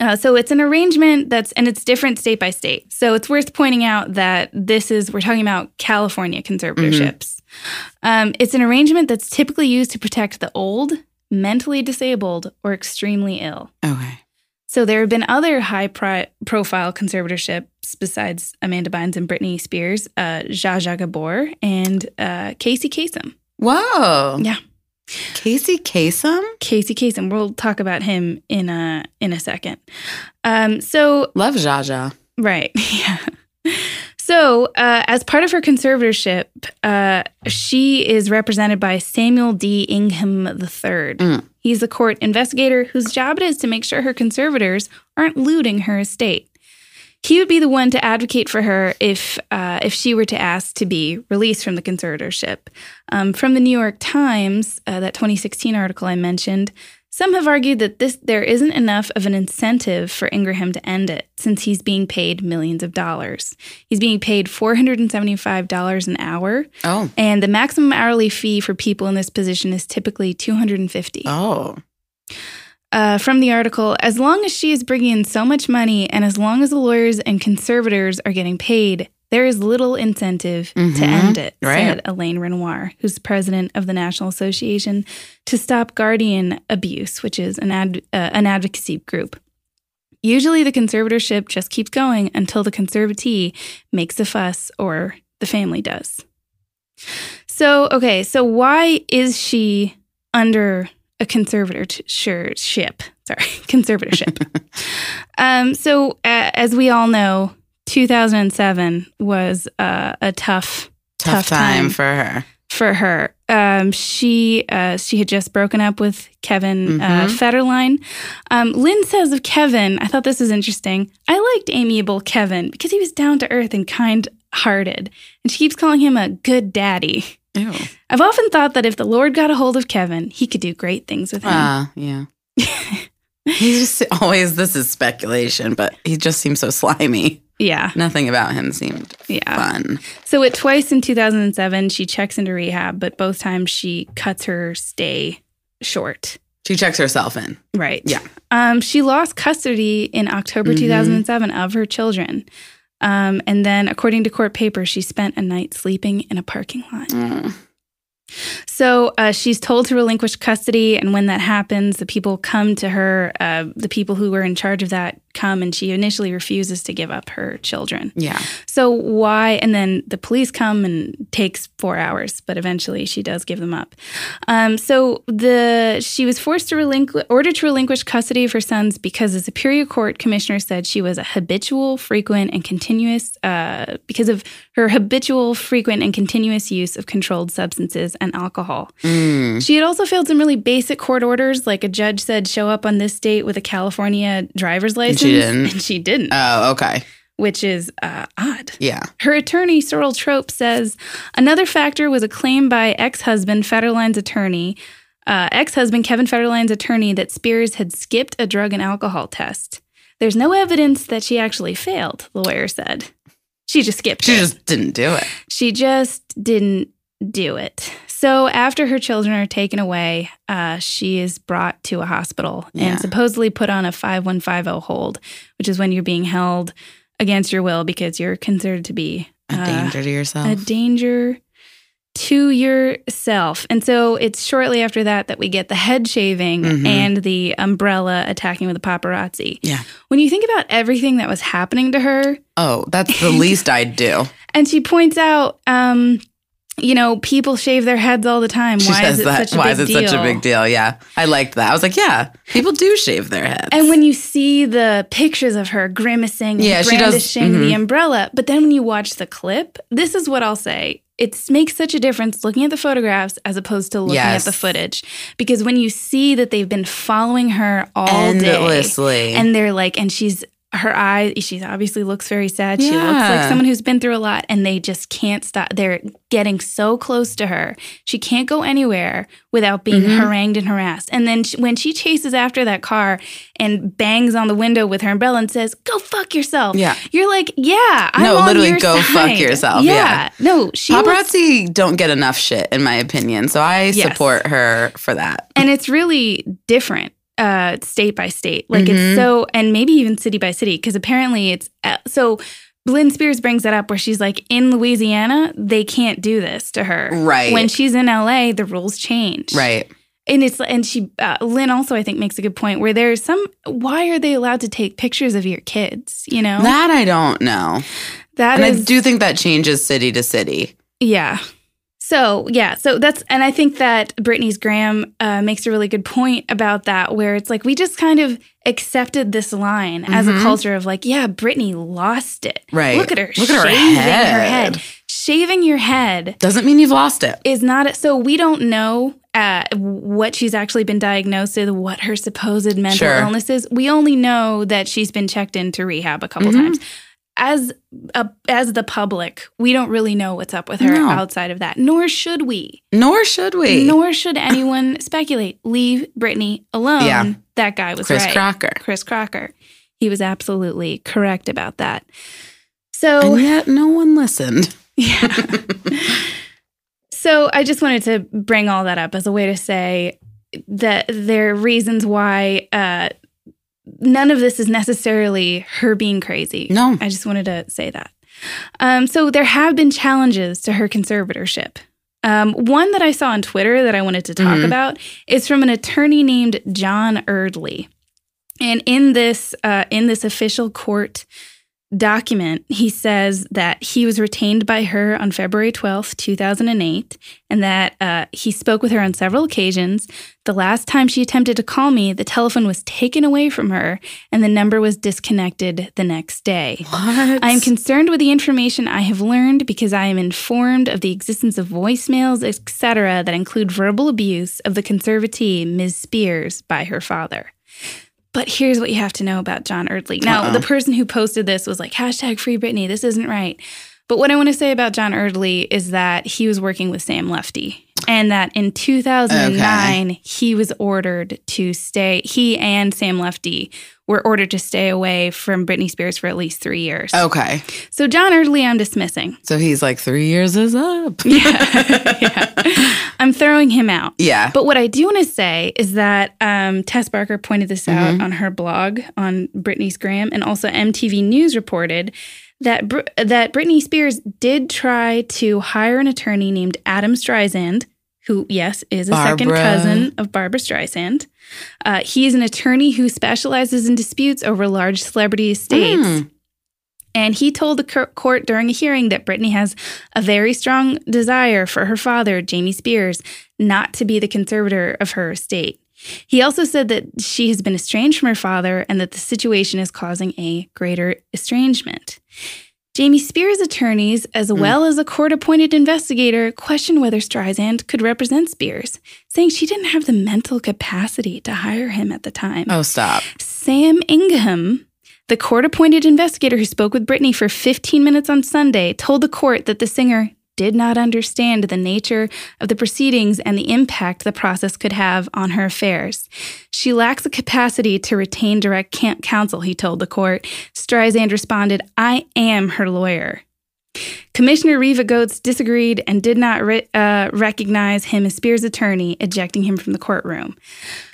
Uh, so it's an arrangement that's, and it's different state by state. So it's worth pointing out that this is, we're talking about California conservatorships. Um, it's an arrangement that's typically used to protect the old, mentally disabled, or extremely ill. Okay. So there have been other high pri- profile conservatorships besides Amanda Bynes and Britney Spears, uh, Zsa Zsa Gabor and uh, Casey Kasem. Whoa. Yeah. Casey Kasem? Casey Kasem. We'll talk about him in a in a second. Um, so Love Jaja. right, yeah. So, uh, as part of her conservatorship, uh, she is represented by Samuel D. Ingham III. Mm. He's the court investigator whose job it is to make sure her conservators aren't looting her estate. He would be the one to advocate for her if uh, if she were to ask to be released from the conservatorship. Um, from the New York Times, uh, that 2016 article I mentioned, some have argued that this there isn't enough of an incentive for Ingham to end it, since he's being paid millions of dollars. He's being paid $475 an hour, Oh. and the maximum hourly fee for people in this position is typically 250. Oh. Uh, from the article, as long as she is bringing in so much money, and as long as the lawyers and conservators are getting paid, there is little incentive Mhm. to end it, Right. said Elaine Renoire, who's president of the National Association to Stop Guardian Abuse, which is an, ad, uh, an advocacy group. Usually, the conservatorship just keeps going until the conservatee makes a fuss or the family does. So, okay, so why is she under a conservatorship? Sorry, conservatorship. um, so, uh, as we all know, 2007 was uh, a tough, Tough, Tough time, time. for her. for her. Um, she uh, she had just broken up with Kevin uh, Mhm. Federline. Um, Lynn says of Kevin, I thought this was interesting. I liked amiable Kevin because he was down to earth and kind hearted, and she keeps calling him a good daddy. Ew. I've often thought that if the Lord got a hold of Kevin, he could do great things with him. Ah, yeah. He's just always, this is speculation, but he just seems so slimy. yeah, Nothing about him seemed yeah. fun. So at twice in 2007, she checks into rehab, but both times she cuts her stay short. She checks herself in. Right. Yeah. Um, she lost custody in October Mhm. 2007 of her children. Um, and then, according to court papers, she spent a night sleeping in a parking lot. Mm. So uh, she's told to relinquish custody. And when that happens, the people come to her, uh, the people who were in charge of that come, and she initially refuses to give up her children. Yeah. So why? And then the police come and takes four hours, but eventually she does give them up. Um, so the she was forced to relinquish, ordered to relinquish custody of her sons because the Superior Court commissioner said she was a habitual, frequent, and continuous uh, because of her habitual, frequent, and continuous use of controlled substances and alcohol. Mm. She had also failed some really basic court orders, like a judge said, show up on this date with a California driver's license, didn't? and she didn't, Oh, okay. which is uh, odd. Yeah. Her attorney, Sorrell Trope, says another factor was a claim by ex husband Federline's attorney, uh, ex husband Kevin Federline's attorney, that Spears had skipped a drug and alcohol test. There's no evidence that she actually failed, the lawyer said. She just skipped She it. just didn't do it. She just didn't do it. So after her children are taken away, uh, she is brought to a hospital Yeah. and supposedly put on a 5150 hold, which is when you're being held against your will because you're considered to be A uh, danger to yourself. a danger to yourself. And so it's shortly after that that we get the head shaving Mhm. and the umbrella attacking with the paparazzi. Yeah. When you think about everything that was happening to her, oh, that's the least I'd do. and she points out, um, you know, people shave their heads all the time. She Why is it that. such a Why big is it deal? such a big deal? Yeah. I liked that. I was like, yeah, people do shave their heads. And when you see the pictures of her grimacing and Yeah, she does- brandishing the mhm. umbrella, but then when you watch the clip, this is what I'll say. It makes such a difference looking at the photographs as opposed to looking Yes. at the footage. Because when you see that they've been following her all day endlessly. and they're like, and she's her eyes, she obviously looks very sad. She looks like someone who's been through a lot and they just can't stop. They're getting so close to her. She can't go anywhere without being Mhm. harangued and harassed. And then she, when she chases after that car and bangs on the window with her umbrella and says, Go fuck yourself. Yeah. You're like, Yeah, I'm No, literally, go fuck yourself. Yeah. No, she was Paparazzi don't get enough shit, in my opinion. So I Yes. support her for that. and it's really different uh, state by state. Like Mhm. it's so, and maybe even city by city, because apparently it's uh, so. Lynn Spears brings that up where she's like, in Louisiana, they can't do this to her. Right. When she's in LA, the rules change. Right. And it's and she uh, Lynn also I think makes a good point where there's some why are they allowed to take pictures of your kids? You know That I don't know. that and is I do think that changes city to city. yeah. So yeah, so that's and I think that Britney's Gram uh, makes a really good point about that, where it's like we just kind of accepted this line as a Mhm. culture of like, yeah, Britney lost it. Right. Look at her Look at her shaving her head. head. Shaving your head Doesn't mean you've lost it. is not so we don't know uh, what she's actually been diagnosed with, what her supposed mental Sure. illness is. We only know that she's been checked into rehab a couple Mhm. times. As a, as the public, we don't really know what's up with her No. outside of that, nor should we. Nor should we. Nor should anyone speculate. Leave Britney alone. Yeah. That guy was Chris right. Crocker. Chris Crocker. He was absolutely correct about that. So And yet no one listened. yeah. so I just wanted to bring all that up as a way to say that there are reasons why uh, none of this is necessarily her being crazy. No. I just wanted to say that. Um, so there have been challenges to her conservatorship. Um, one that I saw on Twitter that I wanted to talk Mhm. about is from an attorney named John Erdley, and in this uh, in this official court document, he says that he was retained by her on February twelfth, two thousand and eight, and that uh, he spoke with her on several occasions. The last time she attempted to call me, the telephone was taken away from her, and the number was disconnected the next day. What? I am concerned with the information I have learned because I am informed of the existence of voicemails, etc., that include verbal abuse of the conservatee Ms. Spears by her father. But here's what you have to know about John Erdley. Now, Uh-oh. the person who posted this was like, hashtag free Britney, this isn't right. But what I want to say about John Erdley is that he was working with Sam Lutfi. And that in 2009, he was ordered to stay, he and Sam Lutfi were ordered to stay away from Britney Spears for at least three years. okay. So John Erdley, I'm dismissing. So he's like, three years is up. Yeah. yeah. I'm throwing him out. Yeah. But what I do want to say is that um, Tess Barker pointed this out Mhm. on her blog on Britney's Gram, and also MTV News reported that Br- that Britney Spears did try to hire an attorney named Adam Streisand, who yes is a second cousin of Barbra Streisand. Uh, he is an attorney who specializes in disputes over large celebrity estates. Mm. And he told the court during a hearing that Britney has a very strong desire for her father, Jamie Spears, not to be the conservator of her estate. He also said that she has been estranged from her father and that the situation is causing a greater estrangement. Jamie Spears' attorneys, as hmm. well as a court appointed investigator, questioned whether Streisand could represent Spears, saying she didn't have the mental capacity to hire him at the time. Oh, stop. Sam Ingham, the court appointed investigator who spoke with Britney for 15 minutes on Sunday, told the court that the singer did not understand the nature of the proceedings and the impact the process could have on her affairs. She lacks the capacity to retain direct counsel, he told the court. Streisand responded, I am her lawyer. Commissioner Reva Goetz disagreed and did not re- uh, recognize him as Spears' attorney, ejecting him from the courtroom.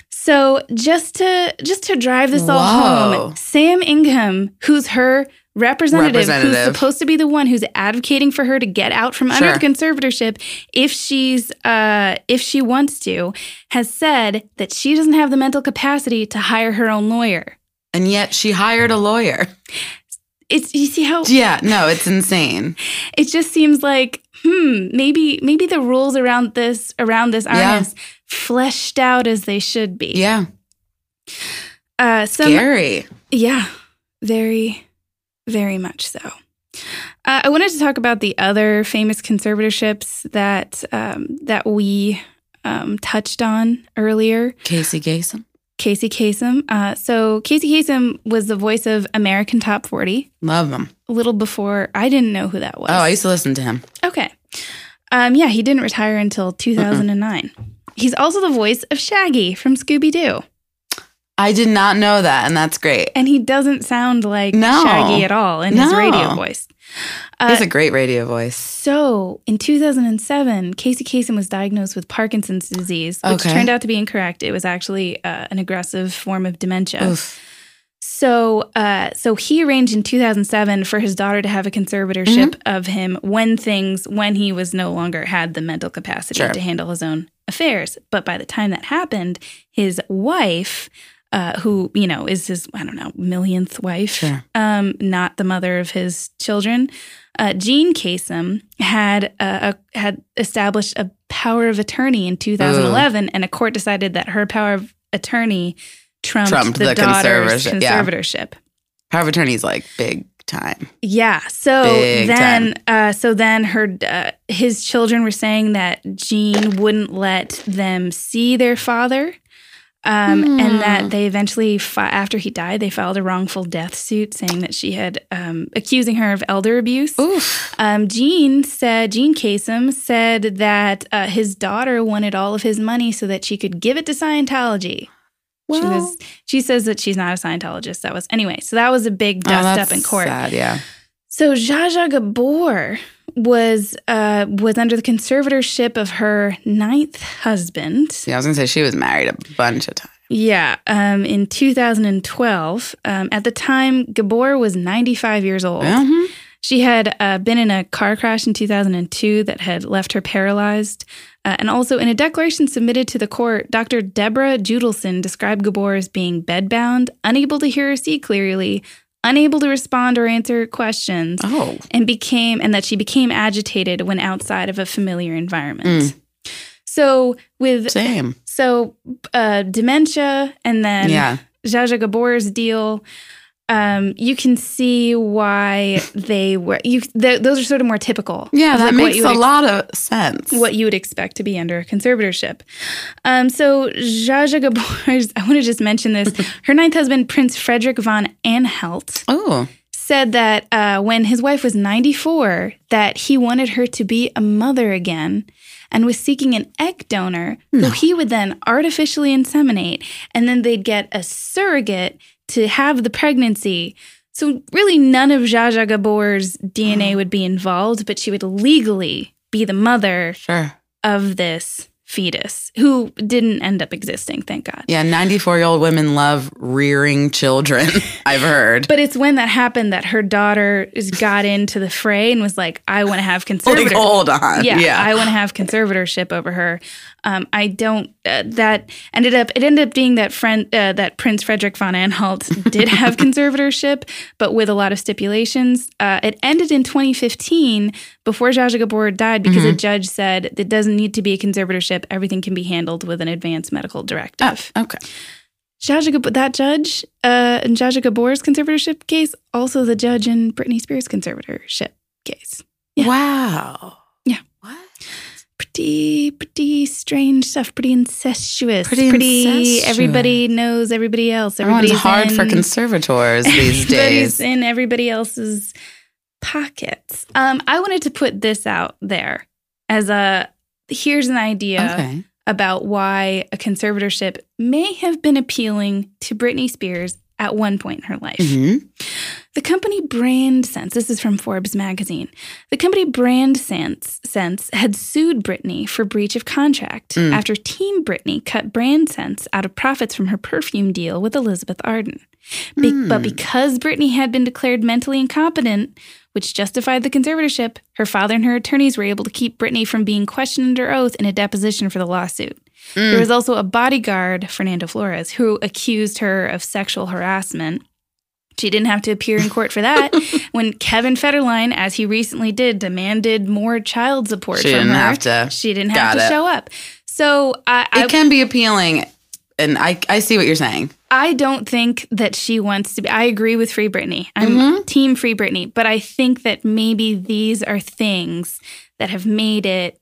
So just to just to drive this all Whoa. home, Sam Ingham, who's her representative, who's supposed to be the one who's advocating for her to get out from under the conservatorship, if she's uh, if she wants to, has said that she doesn't have the mental capacity to hire her own lawyer. And yet she hired a lawyer. It's you see how Yeah, no, it's insane. it just seems like hmm maybe maybe the rules around this around this aren't Yeah. as fleshed out as they should be. Yeah. Uh, some, Scary. Yeah, very, very much so. Uh, I wanted to talk about the other famous conservatorships that um, that we um, touched on earlier. Casey Kasem. Casey Kasem. Uh, so Casey Kasem was the voice of American Top 40 Love him. a little before I didn't know who that was. Oh, I used to listen to him. Okay. Um, yeah, he didn't retire until 2009. He's also the voice of Shaggy from Scooby Doo. I did not know that, and that's great. And he doesn't sound like No. Shaggy at all in his radio voice. He has a great radio voice. So in 2007, Casey Kasem was diagnosed with Parkinson's disease, which Okay. turned out to be incorrect. It was actually uh, an aggressive form of dementia. Oof. So, uh, so he arranged in 2007 for his daughter to have a conservatorship Mm-hmm. of him when things when he was no longer had the mental capacity Sure. to handle his own affairs. But by the time that happened, his wife, uh, who you know is his I don't know millionth wife, Sure. um, not the mother of his children, uh, Jean Kasem had uh, a, had established a power of attorney in 2011, and a court decided that her power of attorney trumped, Trumped the, the daughter's conservatorship, yeah. Power of attorney is like big time. Yeah. So Big then, uh, so then her uh, his children were saying that Jean wouldn't let them see their father, um, Hmm. and that they eventually, fi- after he died, they filed a wrongful death suit saying that she had um, accusing her of elder abuse. Oof. Um, Jean said, Jean Kasem said that uh, his daughter wanted all of his money so that she could give it to Scientology. she Well- was. She says that she's not a Scientologist. That was anyway. So that was a big Oh, dust that's up in court. Sad, yeah. So Zsa Zsa Gabor was uh, was under the conservatorship of her ninth husband. Yeah, I was gonna say she was married a bunch of times. Yeah, um, in 2012. Um, at the time, Gabor was 95 years old. Mhm. She had uh, been in a car crash in 2002 that had left her paralyzed. Uh, and also, in a declaration submitted to the court, Dr. Deborah Judelson described Gabor as being bedbound, unable to hear or see clearly, unable to respond or answer questions, Oh, and became and that she became agitated when outside of a familiar environment. So with same. so uh, dementia and then yeah. Zsa Zsa Gabor's deal, um, you can see why they were. You th- those are sort of more typical. Yeah, that like, makes a ex- lot of sense. What you would expect to be under a conservatorship. Um, so Zsa Zsa Gabor's. I want to just mention this. Her ninth husband, Prince Frederick von Anhalt, Oh, said that uh, when his wife was 94, that he wanted her to be a mother again and was seeking an egg donor who he would then artificially inseminate, and then they'd get a surrogate to have the pregnancy. So really, none of Zsa Zsa Gabor's DNA mm-hmm. would be involved, but she would legally be the mother sure. of this fetus, who didn't end up existing, thank God. Yeah, 94 year old women love rearing children, I've heard. But it's when that happened that her daughter is got into the fray and was like, I want to have like, conservatorship. hold on. yeah, Yeah. I want to have conservatorship over her. Um, I don't. Uh, that ended up. It ended up being that friend uh, that Prince Frederick von Anhalt did have conservatorship, but with a lot of stipulations. Uh, it ended in 2015 before Zsa Gabor died because Mm-hmm. a judge said it doesn't need to be a conservatorship. Everything can be handled with an advance medical directive. okay. Zsa Gabor, that judge uh, in Zsa Gabor's conservatorship case, also the judge in Britney Spears' conservatorship case. Yeah. Wow. Pretty, pretty strange stuff. Pretty incestuous. Pretty incestuous. Everybody knows everybody else. Everybody's hard in, for conservators these everybody's days. in everybody else's pockets. Um, I wanted to put this out there as a here's an idea Okay. about why a conservatorship may have been appealing to Britney Spears at one point in her life. Mhm. The company Brand Sense, this is from Forbes magazine. The company Brand Sense, Sense had sued Britney for breach of contract Mm. after Team Britney cut Brand Sense out of profits from her perfume deal with Elizabeth Arden. Be- Mm. But because Britney had been declared mentally incompetent, which justified the conservatorship, her father and her attorneys were able to keep Britney from being questioned under oath in a deposition for the lawsuit. Mm. There was also a bodyguard, Fernando Flores, who accused her of sexual harassment. She didn't have to appear in court for that. when Kevin Federline, as he recently did, demanded more child support She from didn't her, have to. she didn't Got have to it. show up. So I, I, It can be appealing, and I, I see what you're saying. I don't think that she wants to be. I agree with Free Britney. I'm Mm-hmm. team Free Britney, but I think that maybe these are things that have made it,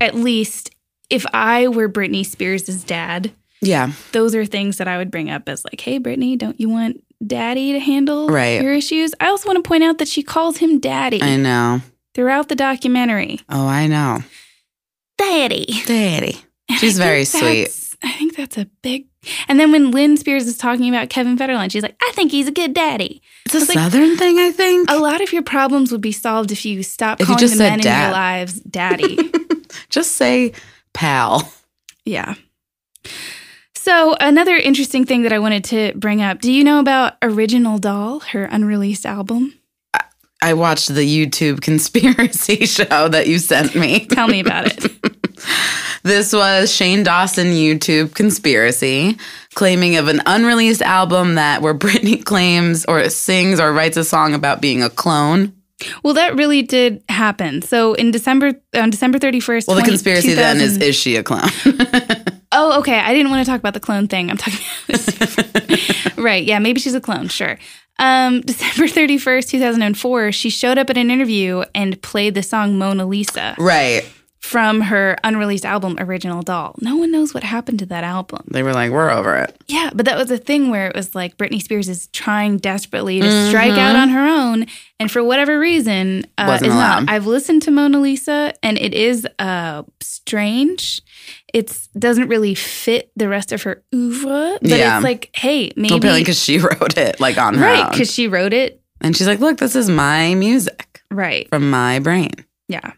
at least if I were Britney Spears' dad, Yeah. those are things that I would bring up as like, hey, Britney, don't you want daddy to handle Right. your issues? I also want to point out that she calls him daddy I know. throughout the documentary. Oh, I know. Daddy. Daddy. And She's very sweet. I think that's a big. And then when Lynn Spears is talking about Kevin Federline, she's like, I think he's a good daddy. It's a It's like- southern thing, I think. A lot of your problems would be solved if you stop If you calling just the men in your lives daddy. Just say pal. yeah. So another interesting thing that I wanted to bring up. Do you know about Original Doll, her unreleased album? I watched the YouTube conspiracy show that you sent me. Tell me about it. This was Shane Dawson YouTube conspiracy claiming of an unreleased album that where Britney claims or sings or writes a song about being a clone. Well, that really did happen. So in December, on December 31st, Well, the 20 conspiracy then is is she a clone? Oh, okay. I didn't want to talk about the clone thing. I'm talking about this. right. Yeah, maybe she's a clone. Sure. Um, December 31st, 2004, she showed up at an interview and played the song Mona Lisa right. From her unreleased album Original Doll. No one knows what happened to that album. They were like, we're over it. Yeah, but that was a thing where it was like Britney Spears is trying desperately to strike out on her own, and for whatever reason, uh, is not. I've listened to Mona Lisa, and it is uh, strange. It doesn't really fit the rest of her oeuvre, but Yeah. it's like, hey, maybe because she wrote it like on her right because she wrote it And she's like, look, this is my music right. from my brain. Yeah.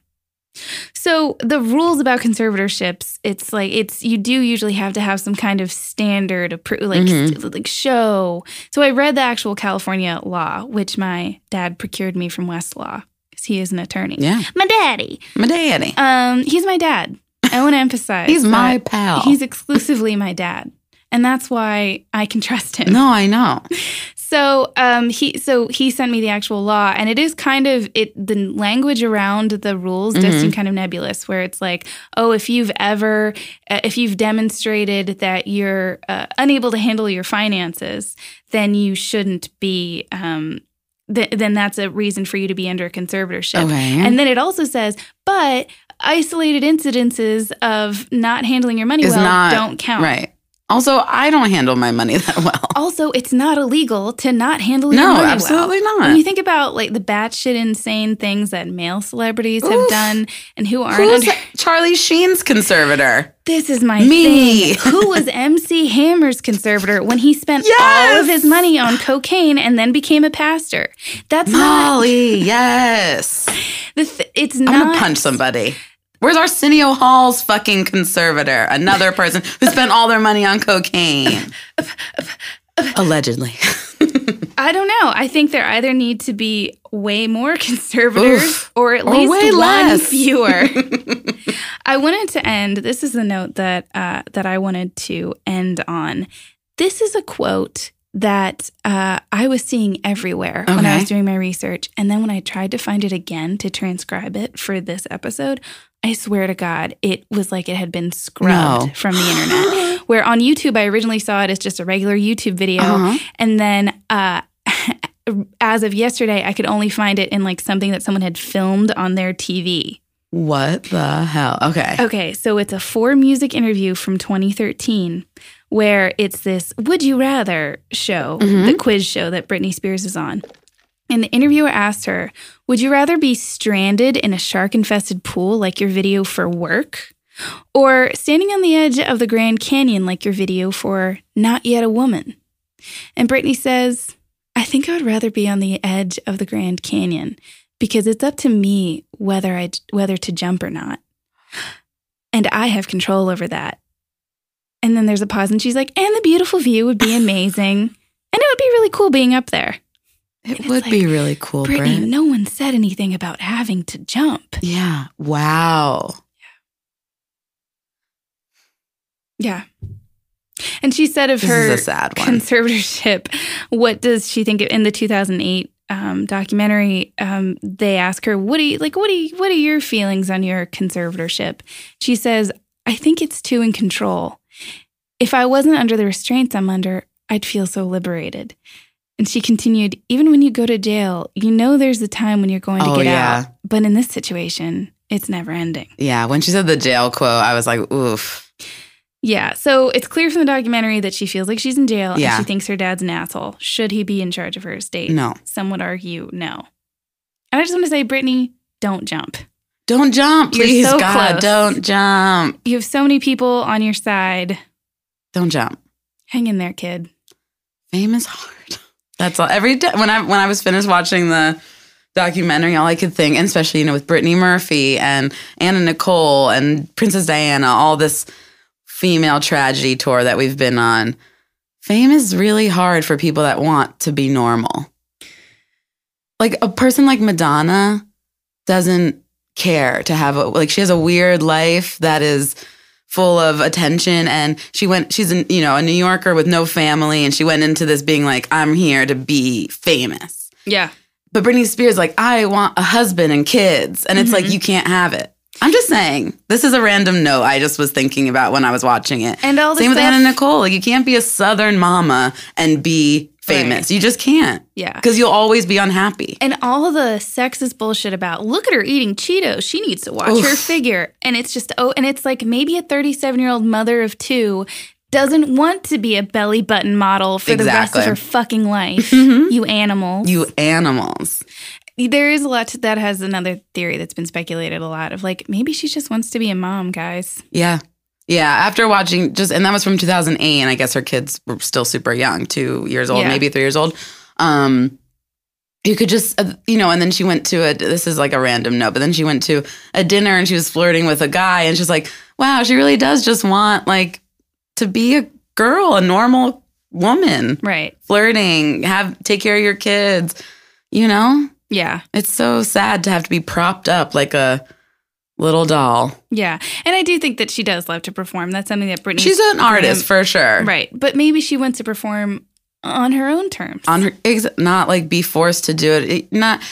So the rules about conservatorships, it's like it's you do usually have to have some kind of standard appro- like Mhm. like show. So I read the actual California law, which my dad procured me from Westlaw because he is an attorney. Yeah. My daddy, My daddy. um, he's my dad. I want to emphasize He's my pal. He's exclusively my dad, and that's why I can trust him. no, I know. So um he so he sent me the actual law and it is kind of it the language around the rules does Mhm. seem kind of nebulous where it's like oh if you've ever uh, if you've demonstrated that you're uh, unable to handle your finances then you shouldn't be um th- then that's a reason for you to be under a conservatorship. Okay. And then it also says but isolated incidences of not handling your money Is well not- don't count. Right. Also, I don't handle my money that well. Also, it's not illegal to not handle your No, money well. absolutely not. When you think about like the batshit insane things that male celebrities have done and who aren't Who's under Charlie Sheen's conservator? this is my Me. thing. Who was MC Hammer's conservator when he spent all of his money on cocaine and then became a pastor? That's not Molly, yes. the th- it's not I'm gonna punch somebody. Where's Arsenio Hall's fucking conservator? Another person who spent all their money on cocaine. Allegedly. I don't know. I think there either need to be way more conservators Oof. or at Or least way one less. fewer. I wanted to end. This is the note that uh, that I wanted to end on. This is a quote that uh, I was seeing everywhere when I was doing my research, and then when I tried to find it again to transcribe it for this episode, I swear to God, it was like it had been scrubbed No. from the internet. Where on YouTube, I originally saw it as just a regular YouTube video, Uh-huh. and then uh, as of yesterday, I could only find it in like something that someone had filmed on their TV. What the hell? Okay. Okay, so it's a four music interview from 2013 where it's this Would You Rather show, Mhm. the quiz show that Britney Spears is on. And the interviewer asked her, Would you rather be stranded in a shark infested pool like your video for work? Or standing on the edge of the Grand Canyon like your video for Not Yet a Woman? And Britney says, I think I would rather be on the edge of the Grand Canyon because it's up to me whether I whether to jump or not. And I have control over that. And then there's a pause and she's like, and the beautiful view would be amazing. and it would be really cool being up there. It would like, be really cool, Britney, Britt. no one said anything about having to jump. Yeah. Wow. Yeah. And she said of This her is a sad one. conservatorship, what does she think in the 2008 um, documentary? Um, they ask her, "What do you like? What do you, what are your feelings on your conservatorship?" She says, "I think it's too in control. If I wasn't under the restraints I'm under, I'd feel so liberated." And she continued, "Even when you go to jail, you know there's a time when you're going to Oh, get yeah. out, but in this situation, it's never ending." Yeah. When she said the jail quote, I was like, oof. Yeah, so it's clear from the documentary that she feels like she's in jail Yeah. and she thinks her dad's an asshole. Should he be in charge of her estate? No. Some would argue no. And I just want to say, Britney, don't jump. Don't jump, please, so God. close. Don't jump. You have so many people on your side. Don't jump. Hang in there, kid. Fame is hard. That's all. Every day when I when I was finished watching the documentary, all I could think, and especially you know with Brittany Murphy and Anna Nicole and Princess Diana, all this female tragedy tour that we've been on. Fame is really hard for people that want to be normal. Like a person like Madonna doesn't care to have a like she has a weird life that is full of attention and she went she's an, you know a New Yorker with no family and she went into this being like I'm here to be famous. Yeah. But Britney Spears like I want a husband and kids and it's like mm-hmm. you can't have it. I'm just saying. This is a random note I just was thinking about when I was watching it. And all the Same with Anna Nicole. Like you can't be a southern mama and be famous. Right. You just can't. Yeah. Because you'll always be unhappy. And all the sexist bullshit about look at her eating Cheetos. She needs to watch her figure. And it's just oh, and it's like maybe a 37 year old mother of two doesn't want to be a belly button model for the rest of her fucking life. Mm-hmm. You animals. You animals. there is a lot to, that has another theory that's been speculated a lot of like maybe she just wants to be a mom, guys. Yeah. Yeah. After watching just, and that was from 2008, and I guess her kids were still super young, two years old, Yeah. maybe three years old. Um, you could just, uh, you know, and then she went to a, this is like a random note, but then she went to a dinner and she was flirting with a guy, and she's like, wow, she really does just want like to be a girl, a normal woman, Right. flirting, have, take care of your kids, you know? Yeah. It's so sad to have to be propped up like a little doll. Yeah. And I do think that she does love to perform. That's something that Britney She's an artist for sure. Right. But maybe she wants to perform on her own terms. On her, ex- not like be forced to do it. it. Not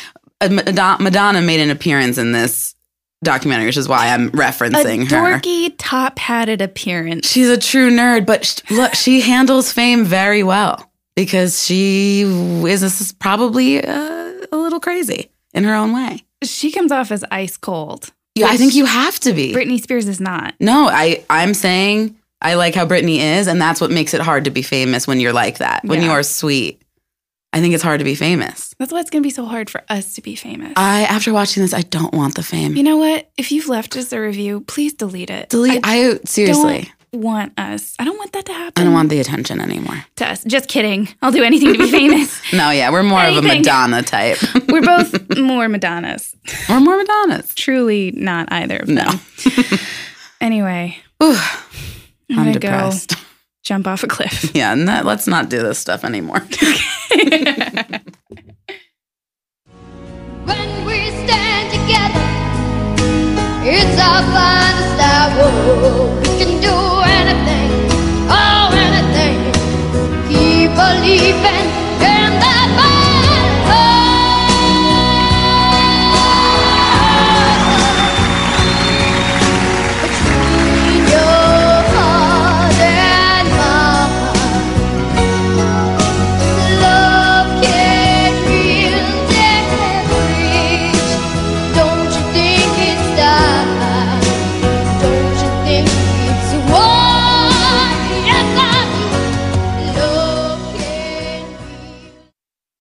uh, Madonna made an appearance in this documentary, which is why I'm a referencing her. dorky, top hatted appearance. She's a true nerd, but sh- look, she handles fame very well because she is a probably uh, a little crazy in her own way. She comes off as ice cold. Yeah, I think you have to be. Britney Spears is not. No, I I'm saying I like how Britney is, and that's what makes it hard to be famous when you're like that. When Yeah. you are sweet, I think it's hard to be famous. That's why it's going to be so hard for us to be famous. I after watching this, I don't want the fame. you know what? If you've left us a review, please delete it. Delete. I, seriously, don't want us. I don't want that to happen. I don't want the attention anymore. to us. Just kidding. I'll do anything to be famous. No, yeah, we're more of a Madonna type. We're both more Madonnas. we're more Madonnas. Truly not either of them. No, Anyway, Ooh, I'm, I'm depressed. go jump off a cliff. Yeah, and that, let's not do this stuff anymore. When we stand together, it's our finest hour. We can